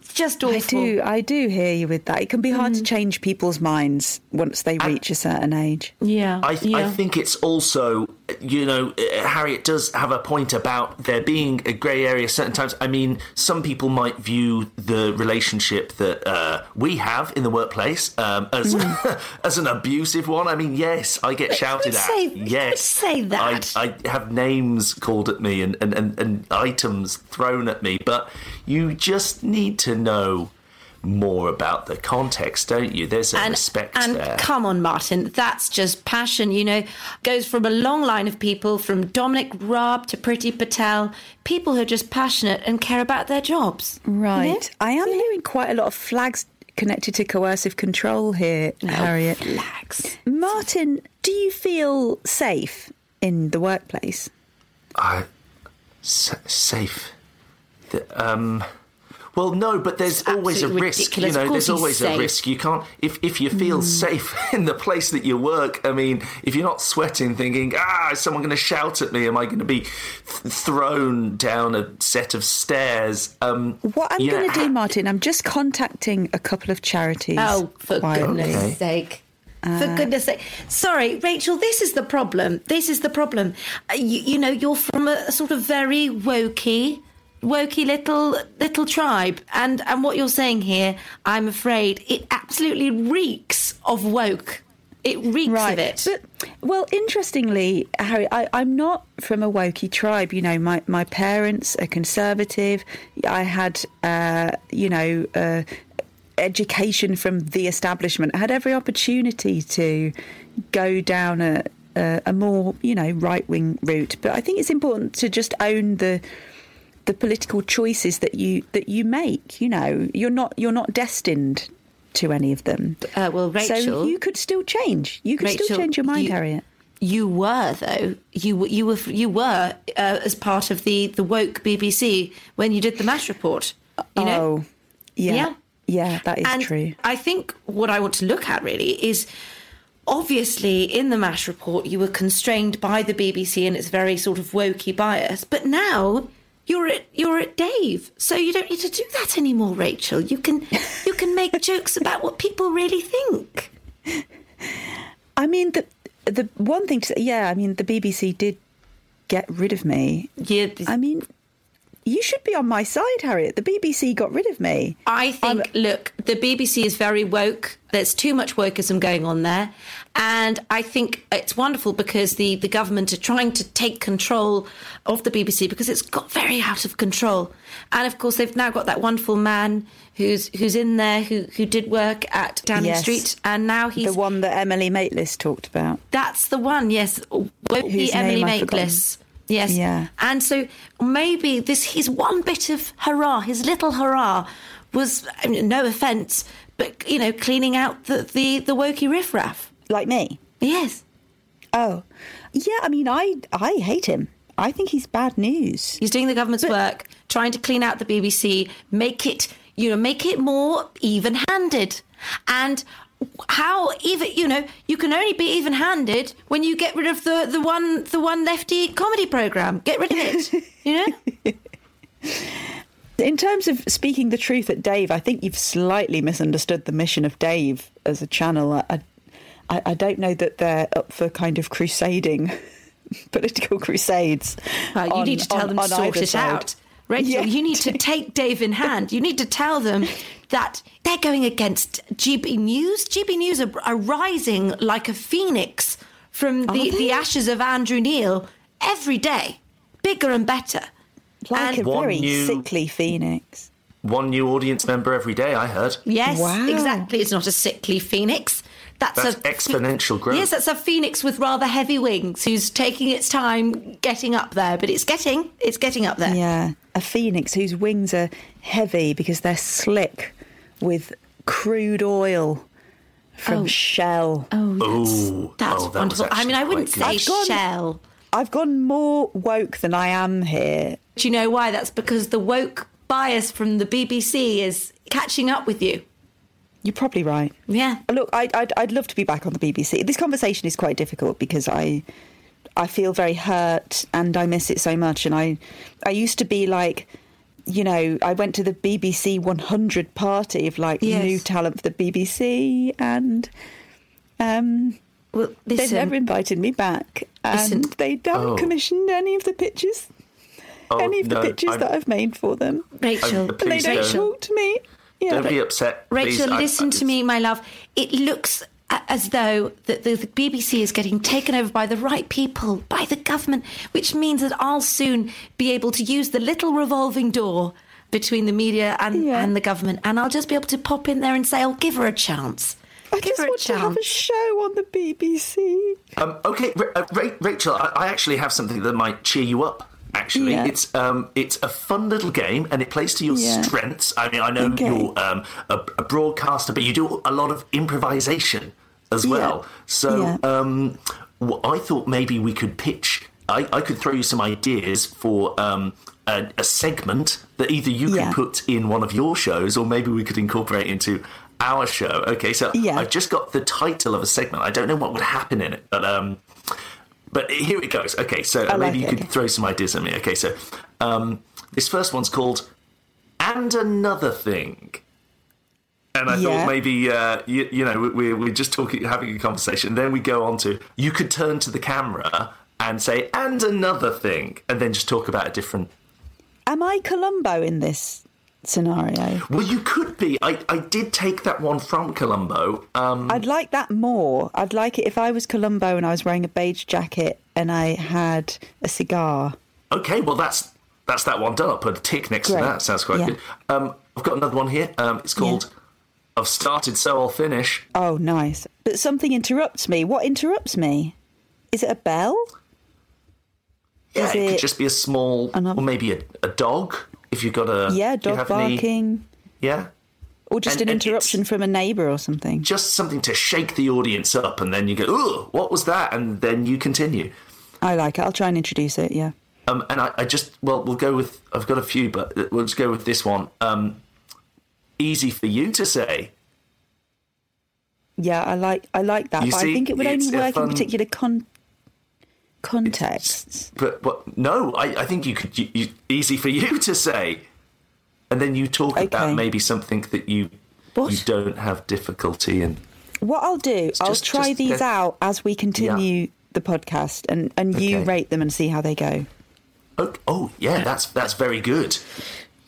[SPEAKER 2] It's just awful.
[SPEAKER 5] I do, I do hear you with that. It can be hard
[SPEAKER 2] Mm.
[SPEAKER 5] to change people's minds once they reach a certain age.
[SPEAKER 2] Yeah.
[SPEAKER 3] I, th- I think it's also, you know, uh, Harriet does have a point about there being a grey area certain times. I mean, some people might view the relationship that uh, we have in the workplace um, as as an abusive one. I mean, yes, I get shouted
[SPEAKER 2] would
[SPEAKER 3] at.
[SPEAKER 2] say-
[SPEAKER 3] yes,
[SPEAKER 2] say that?
[SPEAKER 3] I, I have names called at me and, and, and, and items thrown at me, but you just need to know more about the context, don't you? There's a
[SPEAKER 2] and,
[SPEAKER 3] respect
[SPEAKER 2] and
[SPEAKER 3] there.
[SPEAKER 2] come on, Martin, that's just passion. You know, goes from a long line of people, from Dominic Raab to Priti Patel, people who are just passionate and care about their jobs.
[SPEAKER 5] Right. I am hearing quite a lot of flags connected to coercive control here, Harriet.
[SPEAKER 2] Relax.
[SPEAKER 5] Martin, do you feel safe in the workplace?
[SPEAKER 3] I safe. The, um. Well, no, but there's always a
[SPEAKER 2] absolutely
[SPEAKER 3] risk. You know, there's
[SPEAKER 2] he's
[SPEAKER 3] always a risk. You can't if if you feel safe in the place that you work. I mean, if you're not sweating, thinking, ah, is someone going to shout at me? Am I going to be th- thrown down a set of stairs? Um,
[SPEAKER 5] What I'm going to do, Martin, I'm just contacting a couple of charities.
[SPEAKER 2] Oh, for
[SPEAKER 5] quietly.
[SPEAKER 2] goodness
[SPEAKER 3] Okay.
[SPEAKER 2] sake. For goodness sake. Sorry, Rachel, this is the problem. This is the problem. Uh, You, you know, you're from a sort of very wokey, wokey little little tribe. And, and what you're saying here, I'm afraid, it absolutely reeks of woke. It reeks
[SPEAKER 5] right.
[SPEAKER 2] of it.
[SPEAKER 5] But, well, interestingly, Harry, I, I'm not from a wokey tribe. You know, my, my parents are conservative. I had, uh, you know, uh, education from the establishment. I had every opportunity to go down a, a, a more, you know, right wing route. But I think it's important to just own the the political choices that you that you make. You know, you're not you're not destined to any of them.
[SPEAKER 2] Uh, well, Rachel,
[SPEAKER 5] so you could still change. You could still change your mind,
[SPEAKER 2] you-
[SPEAKER 5] Harriet.
[SPEAKER 2] You were though. You were- you were you were uh, as part of the the woke BBC when you did the Mash report. You know.
[SPEAKER 5] oh, yeah.
[SPEAKER 2] Yeah.
[SPEAKER 5] Yeah, that is
[SPEAKER 2] and
[SPEAKER 5] true.
[SPEAKER 2] I think what I want to look at really is obviously in the MASH report you were constrained by the BBC and its very sort of wokey bias, but now you're at you're at Dave, so you don't need to do that anymore, Rachel. You can you can make jokes about what people really think.
[SPEAKER 5] I mean, the the one thing to say, yeah, I mean, the BBC did get rid of me.
[SPEAKER 2] Yeah,
[SPEAKER 5] I mean, you should be on my side, Harriet. The BBC got rid of me.
[SPEAKER 2] I think, look, the BBC is very woke. There's too much wokeism going on there. And I think it's wonderful because the, the government are trying to take control of the BBC because it's got very out of control. And of course, they've now got that wonderful man who's who's in there who, who did work at Downing
[SPEAKER 5] Yes.
[SPEAKER 2] Street. And now he's.
[SPEAKER 5] The one that Emily Maitlis talked about.
[SPEAKER 2] That's the one, yes. Won't
[SPEAKER 5] Whose
[SPEAKER 2] be Emily Maitlis. Yes.
[SPEAKER 5] Yeah.
[SPEAKER 2] And so maybe this his one bit of hurrah, his little hurrah, was I mean, no offence, but you know, cleaning out the the, the wokey riffraff.
[SPEAKER 5] Like me.
[SPEAKER 2] Yes.
[SPEAKER 5] Oh, yeah. I mean, I I hate him. I think he's bad news.
[SPEAKER 2] He's doing the government's work, trying to clean out the BBC, make it you know, make it more even-handed. And how even you know you can only be even-handed when you get rid of the the one the one lefty comedy program. Get rid of it. You know.
[SPEAKER 5] In terms of speaking the truth at Dave, I think you've slightly misunderstood the mission of Dave as a channel. I, I, I don't know that they're up for kind of crusading, political crusades.
[SPEAKER 2] Well, you
[SPEAKER 5] on-
[SPEAKER 2] need to tell
[SPEAKER 5] on-
[SPEAKER 2] them
[SPEAKER 5] on
[SPEAKER 2] to sort
[SPEAKER 5] either
[SPEAKER 2] it
[SPEAKER 5] side.
[SPEAKER 2] out. Rachel,
[SPEAKER 5] Yeah.
[SPEAKER 2] you need to take Dave in hand. You need to tell them that they're going against GB News. GB News are, are rising like a phoenix from the, the ashes of Andrew Neil every day, bigger and better.
[SPEAKER 5] Like
[SPEAKER 2] And-
[SPEAKER 5] a very
[SPEAKER 3] new-
[SPEAKER 5] sickly phoenix.
[SPEAKER 3] One new audience member every day, I heard.
[SPEAKER 2] Yes,
[SPEAKER 5] Wow.
[SPEAKER 2] exactly. It's not a sickly phoenix. That's,
[SPEAKER 3] That's
[SPEAKER 2] a
[SPEAKER 3] exponential growth.
[SPEAKER 2] Yes, that's a phoenix with rather heavy wings who's taking its time getting up there, but it's getting it's getting up there.
[SPEAKER 5] Yeah, a phoenix whose wings are heavy because they're slick with crude oil from
[SPEAKER 2] Oh.
[SPEAKER 5] Shell.
[SPEAKER 3] Oh, Ooh,
[SPEAKER 2] That's
[SPEAKER 3] oh, that
[SPEAKER 2] wonderful. I mean, I wouldn't say.
[SPEAKER 5] I've gone-
[SPEAKER 2] shell.
[SPEAKER 5] I've gone more woke than I am here.
[SPEAKER 2] Do you know why? That's because the woke bias from the BBC is catching up with you.
[SPEAKER 5] You're probably right.
[SPEAKER 2] Yeah.
[SPEAKER 5] Look, I'd, I'd, I'd love to be back on the BBC. This conversation is quite difficult because I I feel very hurt and I miss it so much. And I I used to be like, you know, I went to the BBC 100 party of like
[SPEAKER 2] Yes.
[SPEAKER 5] new talent for the BBC, and um,
[SPEAKER 2] Well,
[SPEAKER 5] they
[SPEAKER 2] listen,
[SPEAKER 5] never invited me back, and
[SPEAKER 2] Listen.
[SPEAKER 5] they haven't
[SPEAKER 3] Oh.
[SPEAKER 5] commissioned any of the pictures,
[SPEAKER 3] Oh,
[SPEAKER 5] any of the pictures
[SPEAKER 3] I'm-
[SPEAKER 5] that I've made for them,
[SPEAKER 2] Rachel,
[SPEAKER 3] I'm-
[SPEAKER 5] and they don't
[SPEAKER 3] don't.
[SPEAKER 5] talk to me. Yeah,
[SPEAKER 3] Don't be upset.
[SPEAKER 2] Rachel,
[SPEAKER 3] please.
[SPEAKER 2] Listen
[SPEAKER 3] I-
[SPEAKER 2] to me, my love. It looks as though the, the, the BBC is getting taken over by the right people, by the government, which means that I'll soon be able to use the little revolving door between the media and,
[SPEAKER 5] Yeah.
[SPEAKER 2] and the government, and I'll just be able to pop in there and say, "I'll give her a chance."
[SPEAKER 5] I
[SPEAKER 2] give
[SPEAKER 5] just
[SPEAKER 2] her a
[SPEAKER 5] want to have a show on the BBC.
[SPEAKER 3] Um, okay, Ra- uh, Ra- Rachel, I, I actually have something that might cheer you up. Actually,
[SPEAKER 5] Yeah.
[SPEAKER 3] it's um, it's a fun little game, and it plays to your
[SPEAKER 5] Yeah.
[SPEAKER 3] strengths. I mean, I know
[SPEAKER 5] Okay.
[SPEAKER 3] you're um, a, a broadcaster, but you do a lot of improvisation as well. So,
[SPEAKER 5] Yeah.
[SPEAKER 3] um, wh- I thought maybe we could pitch. I, I could throw you some ideas for um, a, a segment that either you could put in one of your shows, or maybe we could incorporate into our show. Okay, so. I've just got the title of a segment. I don't know what would happen in it, but um, but here it goes. Okay, so
[SPEAKER 5] I like
[SPEAKER 3] maybe you
[SPEAKER 5] it,
[SPEAKER 3] could
[SPEAKER 5] okay.
[SPEAKER 3] throw some ideas at me. Okay, so um, this first one's called "And Another Thing," and I
[SPEAKER 5] Yeah.
[SPEAKER 3] thought maybe uh, you, you know we, we're just talking, having a conversation. Then we go on to you could turn to the camera and say "And another thing," and then just talk about a different.
[SPEAKER 5] Am I Columbo in this scenario?
[SPEAKER 3] Well, you could be. I, I did take that one from Columbo. Um,
[SPEAKER 5] I'd like that more. I'd like it if I was Columbo and I was wearing a beige jacket and I had a cigar.
[SPEAKER 3] Okay, well that's that's that one done. I'll put a tick next
[SPEAKER 5] Great.
[SPEAKER 3] to that. Sounds quite
[SPEAKER 5] Yeah.
[SPEAKER 3] good. Um, I've got another one here. Um, it's called "I've started, so I'll finish."
[SPEAKER 5] Oh, nice. But something interrupts me. What interrupts me? Is it a bell?
[SPEAKER 3] Yeah, it,
[SPEAKER 5] it
[SPEAKER 3] could just be a small, or maybe a, a dog if you've got a
[SPEAKER 5] Yeah, dog
[SPEAKER 3] have any-
[SPEAKER 5] barking.
[SPEAKER 3] yeah,
[SPEAKER 5] Or just
[SPEAKER 3] And-
[SPEAKER 5] an interruption from a neighbour or something.
[SPEAKER 3] Just something to shake the audience up, and then you go, "Oh, what was that?" And then you continue.
[SPEAKER 5] I like it. I'll try and introduce it. Yeah.
[SPEAKER 3] Um, and I, I just well, we'll go with. I've got a few, but we'll just go with this one. Um, easy for you to say.
[SPEAKER 5] Yeah, I like I like that,
[SPEAKER 3] You
[SPEAKER 5] but
[SPEAKER 3] see,
[SPEAKER 5] I think it would only work in particular con- contexts.
[SPEAKER 3] But but no, I, I think you could. You, you, easy for you to say, and then you talk about maybe something that you
[SPEAKER 5] What?
[SPEAKER 3] you don't have difficulty in.
[SPEAKER 5] What I'll do, I'll
[SPEAKER 3] just-
[SPEAKER 5] try
[SPEAKER 3] just
[SPEAKER 5] these
[SPEAKER 3] go-
[SPEAKER 5] out as we continue the podcast, and and you rate them and see how they go.
[SPEAKER 3] Oh, oh yeah, that's that's very good.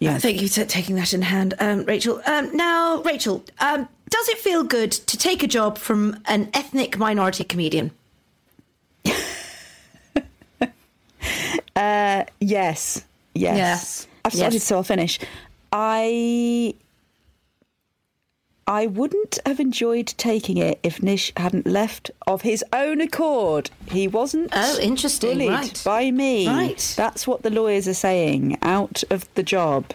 [SPEAKER 5] Yeah.
[SPEAKER 2] Thank you for taking that in hand, um, Rachel. Um, now, Rachel, um, does it feel good to take a job from an ethnic minority comedian?
[SPEAKER 5] Yes, yes,
[SPEAKER 2] Yes.
[SPEAKER 5] I've started,
[SPEAKER 2] Yes.
[SPEAKER 5] so I'll finish. I I wouldn't have enjoyed taking it if Nish hadn't left of his own accord. He wasn't.
[SPEAKER 2] Oh, interesting,
[SPEAKER 5] Bullied
[SPEAKER 2] right.
[SPEAKER 5] by me.
[SPEAKER 2] Right.
[SPEAKER 5] That's what the lawyers are saying. Out of the job.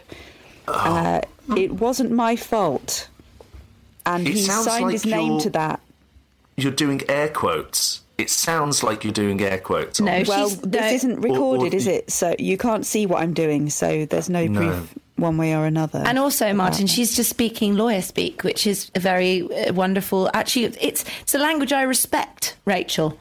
[SPEAKER 5] Uh, it wasn't my fault, and
[SPEAKER 3] It
[SPEAKER 5] he signed
[SPEAKER 3] like
[SPEAKER 5] his name to that.
[SPEAKER 3] You're doing air quotes. It sounds like you're doing air quotes.
[SPEAKER 2] No,
[SPEAKER 3] this.
[SPEAKER 5] Well,
[SPEAKER 2] she's-
[SPEAKER 5] this
[SPEAKER 2] no.
[SPEAKER 5] isn't recorded, is it? So you can't see what I'm doing. So there's no
[SPEAKER 3] No.
[SPEAKER 5] proof one way or another.
[SPEAKER 2] And also, Martin, she's just speaking lawyer speak, which is a very uh, wonderful. Actually, it's it's a language I respect, Rachel.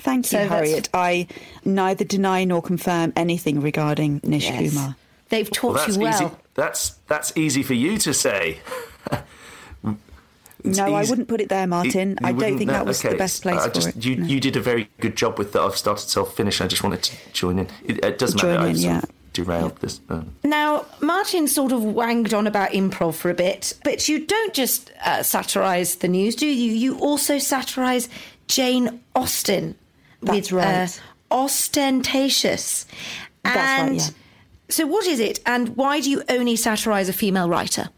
[SPEAKER 5] Thank you,
[SPEAKER 2] So that's-
[SPEAKER 5] Harriet. I neither deny nor confirm anything regarding Nish
[SPEAKER 2] Yes.
[SPEAKER 5] Kumar.
[SPEAKER 2] They've
[SPEAKER 3] Well,
[SPEAKER 2] taught
[SPEAKER 3] that's
[SPEAKER 2] you well.
[SPEAKER 3] easy. That's that's easy for you to say. It's
[SPEAKER 5] no, I wouldn't put it there, Martin.
[SPEAKER 3] You
[SPEAKER 5] I don't think
[SPEAKER 3] No,
[SPEAKER 5] that was the best place
[SPEAKER 3] I
[SPEAKER 5] for
[SPEAKER 3] just,
[SPEAKER 5] it.
[SPEAKER 3] You
[SPEAKER 5] No.
[SPEAKER 3] you did a very good job with that. I've started self finish. I just wanted to join in. It, it doesn't
[SPEAKER 5] Join
[SPEAKER 3] matter.
[SPEAKER 5] in,
[SPEAKER 3] I've sort of
[SPEAKER 5] yeah.
[SPEAKER 3] this. Um,
[SPEAKER 2] Now, Martin sort of wanged on about improv for a bit, but you don't just uh, satirise the news, do you? You also satirise Jane Austen
[SPEAKER 5] That's
[SPEAKER 2] with
[SPEAKER 5] right.
[SPEAKER 2] uh, ostentatious.
[SPEAKER 5] That's right, yeah.
[SPEAKER 2] so, what is it, and why do you only satirise a female writer?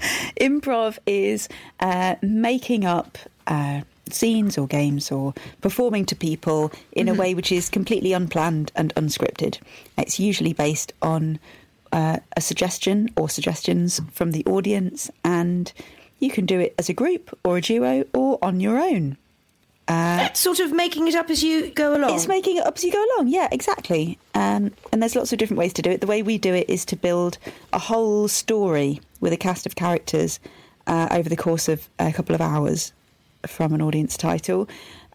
[SPEAKER 5] Improv is uh, making up uh, scenes or games or performing to people in
[SPEAKER 2] Mm-hmm.
[SPEAKER 5] a way which is completely unplanned and unscripted. It's usually based on uh, a suggestion or suggestions from the audience, and you can do it as a group or a duo or on your own.
[SPEAKER 2] It's sort of making it up as you go along.
[SPEAKER 5] It's making it up as you go along. Yeah, exactly. Um, and there's lots of different ways to do it. The way we do it is to build a whole story with a cast of characters uh, over the course of a couple of hours from an audience title.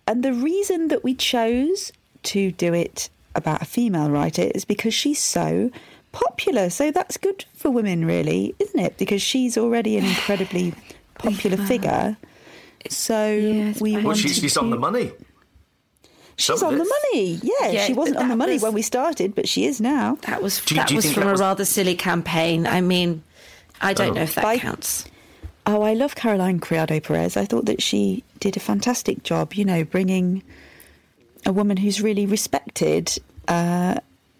[SPEAKER 5] And the reason that we chose to do it about a female writer is because she's so popular. So that's good for women, really, isn't it? Because she's already an incredibly popular figure. So we
[SPEAKER 3] well,
[SPEAKER 5] wanted
[SPEAKER 3] she's, she's
[SPEAKER 5] to...
[SPEAKER 3] on the money.
[SPEAKER 5] She's
[SPEAKER 3] Some
[SPEAKER 5] on the money. Yeah,
[SPEAKER 2] Yeah,
[SPEAKER 5] she wasn't on the money
[SPEAKER 2] was-
[SPEAKER 5] when we started, but she is now.
[SPEAKER 2] that was
[SPEAKER 3] you-
[SPEAKER 2] that was from a rather silly campaign. I mean, I don't
[SPEAKER 3] Oh.
[SPEAKER 2] know if that
[SPEAKER 5] By-
[SPEAKER 2] counts.
[SPEAKER 5] Oh, I love Caroline Criado Perez. I thought that she did a fantastic job, you know, bringing a woman who's really respected uh,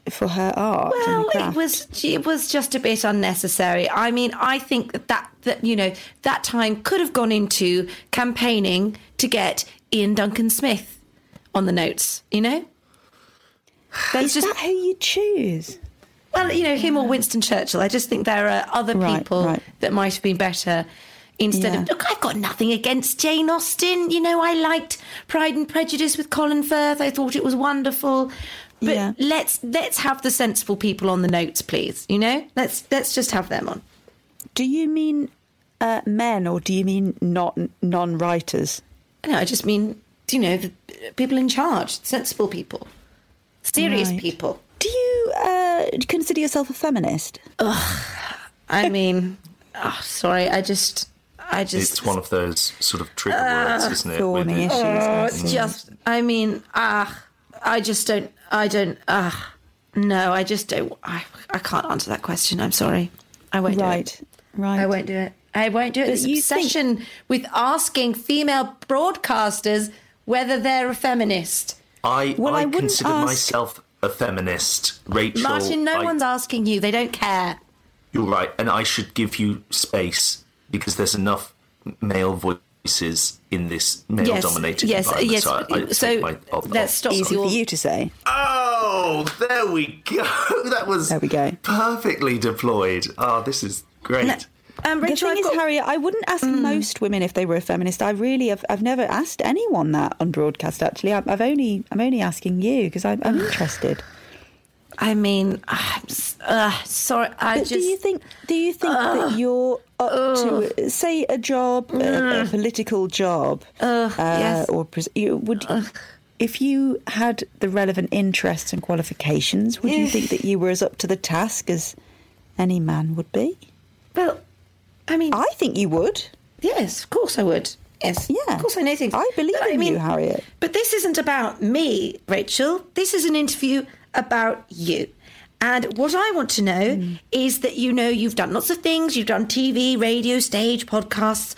[SPEAKER 5] for her art and
[SPEAKER 2] Well,
[SPEAKER 5] her
[SPEAKER 2] it was it was just a bit unnecessary. I mean, I think that that, that you know that time could have gone into campaigning to get Iain Duncan Smith on the notes. You know,
[SPEAKER 5] Is
[SPEAKER 2] just-
[SPEAKER 5] that who you choose?
[SPEAKER 2] Well, you know him or Winston Churchill. I just think there are other
[SPEAKER 5] Right,
[SPEAKER 2] people
[SPEAKER 5] right.
[SPEAKER 2] that might have been better. Instead
[SPEAKER 5] Yeah.
[SPEAKER 2] of look, I've got nothing against Jane Austen. You know, I liked Pride and Prejudice with Colin Firth. I thought it was wonderful. But
[SPEAKER 5] Yeah.
[SPEAKER 2] let's let's have the sensible people on the notes, please. You know, let's let's just have them on.
[SPEAKER 5] Do you mean uh, men or do you mean not non-writers?
[SPEAKER 2] No, I just mean, you know, the people in charge, sensible people, serious
[SPEAKER 5] Right.
[SPEAKER 2] people.
[SPEAKER 5] Do you uh, consider yourself a feminist?
[SPEAKER 2] Ugh, I mean, oh, sorry, I just, I just,
[SPEAKER 3] It's one of those sort of trigger
[SPEAKER 2] Ah,
[SPEAKER 3] words, isn't it?
[SPEAKER 5] Thorny
[SPEAKER 3] With-
[SPEAKER 5] issues.
[SPEAKER 2] oh, it's just, I mean, ah, I just don't, I don't, ah, no, I just don't, I, I can't answer that question. I'm sorry, I won't do it.
[SPEAKER 5] Right, right.
[SPEAKER 2] I won't do it. I won't do it.
[SPEAKER 5] But
[SPEAKER 2] This
[SPEAKER 5] you think-
[SPEAKER 2] obsession with asking female broadcasters whether they're a feminist.
[SPEAKER 3] I,
[SPEAKER 5] Well,
[SPEAKER 3] I,
[SPEAKER 5] I wouldn't
[SPEAKER 3] consider
[SPEAKER 5] ask-
[SPEAKER 3] myself a feminist, Rachel.
[SPEAKER 2] Martin, no
[SPEAKER 3] I-
[SPEAKER 2] one's asking you. They don't care.
[SPEAKER 3] You're right, and I should give you space because there's enough male voices in this male-dominated
[SPEAKER 2] yes,
[SPEAKER 3] environment.
[SPEAKER 2] yes.
[SPEAKER 3] So, I, I
[SPEAKER 2] So
[SPEAKER 3] my, I'll-
[SPEAKER 2] let's stop
[SPEAKER 3] I'll-
[SPEAKER 5] Easy for you to say.
[SPEAKER 3] Oh, there we go. That was
[SPEAKER 5] There we go.
[SPEAKER 3] perfectly deployed. Oh, this is great.
[SPEAKER 2] Um,
[SPEAKER 5] the
[SPEAKER 2] Rachel,
[SPEAKER 5] thing
[SPEAKER 2] I've
[SPEAKER 5] is,
[SPEAKER 2] got- Mm.
[SPEAKER 5] Harriet, I wouldn't ask most women if they were a feminist. I really have. I've never asked anyone that on broadcast. Actually, I've, I've only. I'm only asking you because I'm, I'm interested.
[SPEAKER 2] I mean, I'm s- uh, sorry. I
[SPEAKER 5] But
[SPEAKER 2] just.
[SPEAKER 5] do you think? Do you think that you're up to say a job, a, a political job, uh,
[SPEAKER 2] yes.
[SPEAKER 5] or pres- you, would? If you had the relevant interests and qualifications, would you think that you were as up to the task as any man would be?
[SPEAKER 2] well, I mean,
[SPEAKER 5] I think you would.
[SPEAKER 2] yes, of course I would. Yes,
[SPEAKER 5] Yeah.
[SPEAKER 2] of course I know things.
[SPEAKER 5] I believe
[SPEAKER 2] But
[SPEAKER 5] in you, Harriet.
[SPEAKER 2] But this isn't about me, Rachel. This is an interview about you. And what I want to know
[SPEAKER 5] Hmm.
[SPEAKER 2] is that you know you've done lots of things. You've done TV, radio, stage, podcasts.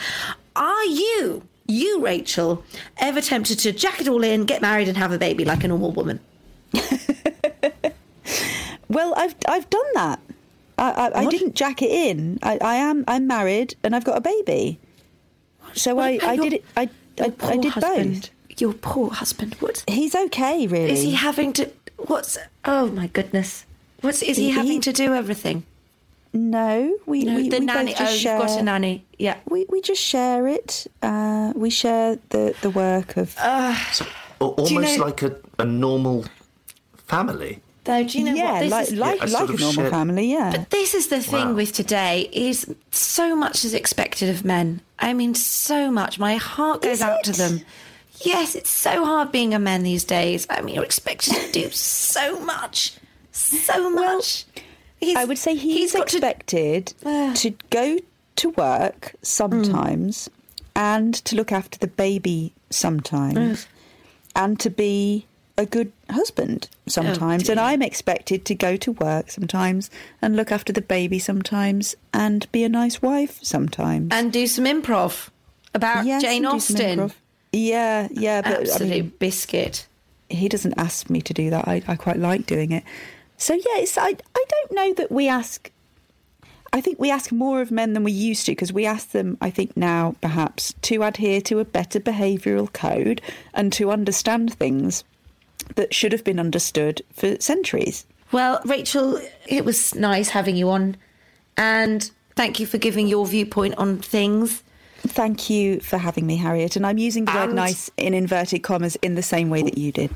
[SPEAKER 2] Are you, you, Rachel, ever tempted to jack it all in, get married, and have a baby like a normal woman?
[SPEAKER 5] Well, I've I've done that. I, I, I didn't jack it in. I, I am I'm married and I've got a baby. So
[SPEAKER 2] What
[SPEAKER 5] I, I
[SPEAKER 2] your-
[SPEAKER 5] did it. I
[SPEAKER 2] Your
[SPEAKER 5] I,
[SPEAKER 2] poor
[SPEAKER 5] I did
[SPEAKER 2] husband. Your poor husband. What.
[SPEAKER 5] He's okay, really.
[SPEAKER 2] is he having to? What's? Oh my goodness. What's is he,
[SPEAKER 5] He-
[SPEAKER 2] having
[SPEAKER 5] he-
[SPEAKER 2] to do everything?
[SPEAKER 5] no, we
[SPEAKER 2] No,
[SPEAKER 5] we,
[SPEAKER 2] the
[SPEAKER 5] we
[SPEAKER 2] nanny.
[SPEAKER 5] both
[SPEAKER 2] Oh,
[SPEAKER 5] just
[SPEAKER 2] you've
[SPEAKER 5] share.
[SPEAKER 2] got a nanny. Yeah.
[SPEAKER 5] We we just share it. Uh, we share the the work of.
[SPEAKER 3] So, almost
[SPEAKER 2] you know-
[SPEAKER 3] like a, a normal family.
[SPEAKER 2] Though, do you know
[SPEAKER 5] yeah,
[SPEAKER 2] what? This
[SPEAKER 5] like
[SPEAKER 2] is,
[SPEAKER 5] like
[SPEAKER 3] Yeah,
[SPEAKER 5] like a normal
[SPEAKER 3] share-
[SPEAKER 5] family. Yeah.
[SPEAKER 2] But this is the thing
[SPEAKER 3] Wow.
[SPEAKER 2] with today is so much is expected of men. I mean, so much. My heart goes
[SPEAKER 5] Is
[SPEAKER 2] out to them. Yes, it's so hard being a man these days. I mean, you're expected to do so much, so much. He's-
[SPEAKER 5] I would say he's,
[SPEAKER 2] got to-
[SPEAKER 5] expected
[SPEAKER 2] Ah.
[SPEAKER 5] to, go to work sometimes and to look after the baby sometimes and to be a good husband sometimes. and. I'm expected to go to work sometimes and look after the baby sometimes and be a nice wife sometimes.
[SPEAKER 2] and do some improv about
[SPEAKER 5] Yes,
[SPEAKER 2] Jane
[SPEAKER 5] and do some
[SPEAKER 2] Austen.
[SPEAKER 5] Yeah, yeah, but
[SPEAKER 2] Absolute
[SPEAKER 5] I mean,
[SPEAKER 2] biscuit.
[SPEAKER 5] he doesn't ask me to do that. I, I quite like doing it. So yeah, it's, I I don't know that we ask. I think we ask more of men than we used to because we ask them. I think now perhaps to adhere to a better behavioural code and to understand things that should have been understood for centuries.
[SPEAKER 2] Well, Rachel, it was nice having you on, and thank you for giving your viewpoint on things.
[SPEAKER 5] Thank you for having me, Harriet. And I'm using the word "nice" in inverted commas in the same way that you did.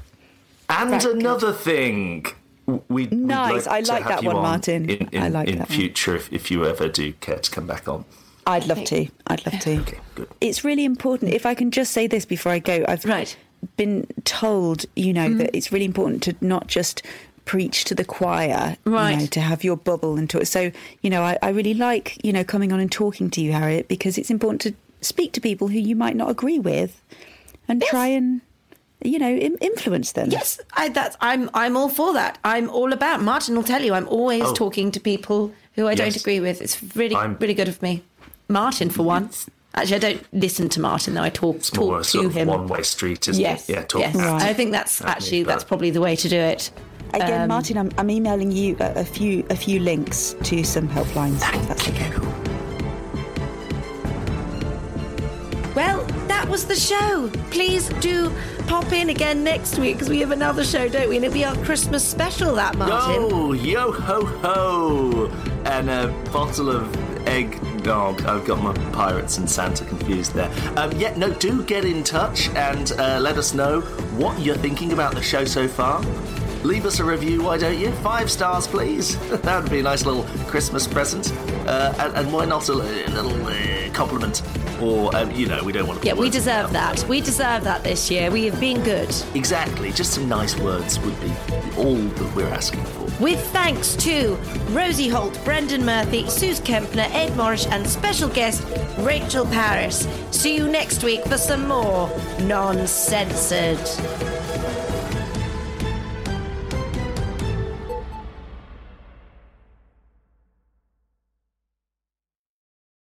[SPEAKER 3] And
[SPEAKER 2] Right, good.
[SPEAKER 3] another thing. We'd, we'd
[SPEAKER 5] Nice.
[SPEAKER 3] like
[SPEAKER 5] I like that one,
[SPEAKER 3] on
[SPEAKER 5] Martin.
[SPEAKER 3] In, in,
[SPEAKER 5] I like
[SPEAKER 3] in
[SPEAKER 5] that one.
[SPEAKER 3] future, if, if you ever do care to come back on.
[SPEAKER 5] I'd love to. I'd love to.
[SPEAKER 3] Okay, good.
[SPEAKER 5] It's really important. If I can just say this before I go, I've
[SPEAKER 2] Right.
[SPEAKER 5] Been told, you know, that mm-hmm. it's really important to not just preach to the choir, you
[SPEAKER 2] Right.
[SPEAKER 5] know, to have your bubble and talk. So, you know, I, I really like, you know, coming on and talking to you, Harriet, because it's important to speak to people who you might not agree with and try and, you know, Im- influence them.
[SPEAKER 2] Yes, I, that's, I'm I'm all for that. I'm all about. Martin will tell you. I'm always
[SPEAKER 3] Oh.
[SPEAKER 2] talking to people who I don't agree with. It's really
[SPEAKER 3] I'm-
[SPEAKER 2] really good of me. Martin, for one. Actually, I don't listen to Martin though. I talk
[SPEAKER 3] It's
[SPEAKER 2] talk
[SPEAKER 3] a
[SPEAKER 2] to
[SPEAKER 3] of
[SPEAKER 2] him.
[SPEAKER 3] one way street, isn't
[SPEAKER 2] Yes,
[SPEAKER 3] it? Yeah, talk
[SPEAKER 2] yes.
[SPEAKER 3] at
[SPEAKER 2] I think that's
[SPEAKER 3] At me,
[SPEAKER 2] actually that's probably the way to do it.
[SPEAKER 5] Again,
[SPEAKER 2] Um,
[SPEAKER 5] Martin, I'm, I'm emailing you a, a few a few links to some helplines. if that's okay.
[SPEAKER 2] Well, that was the show. Please do pop in again next week because we have another show, don't we? And it'll be our Christmas special, that Martin.
[SPEAKER 3] Oh, yo ho ho! And a bottle of eggnog. I've got my pirates and Santa confused there. Um, yeah, no, do get in touch and uh, let us know what you're thinking about the show so far. Leave us a review, why don't you? Five stars, please. that would be a nice little Christmas present. Uh, and, and why not a, a little uh, compliment? Or, um, you know, we don't want to.
[SPEAKER 2] Yeah, we deserve that. We deserve that this year. We have been good.
[SPEAKER 3] Exactly, just some nice words would be all that we're asking for.
[SPEAKER 2] With thanks to Rosie Holt, Brendan Murphy, Sooz Kempner, Ed Morrish, and special guest Rachel Parris. See you next week for some more non censored.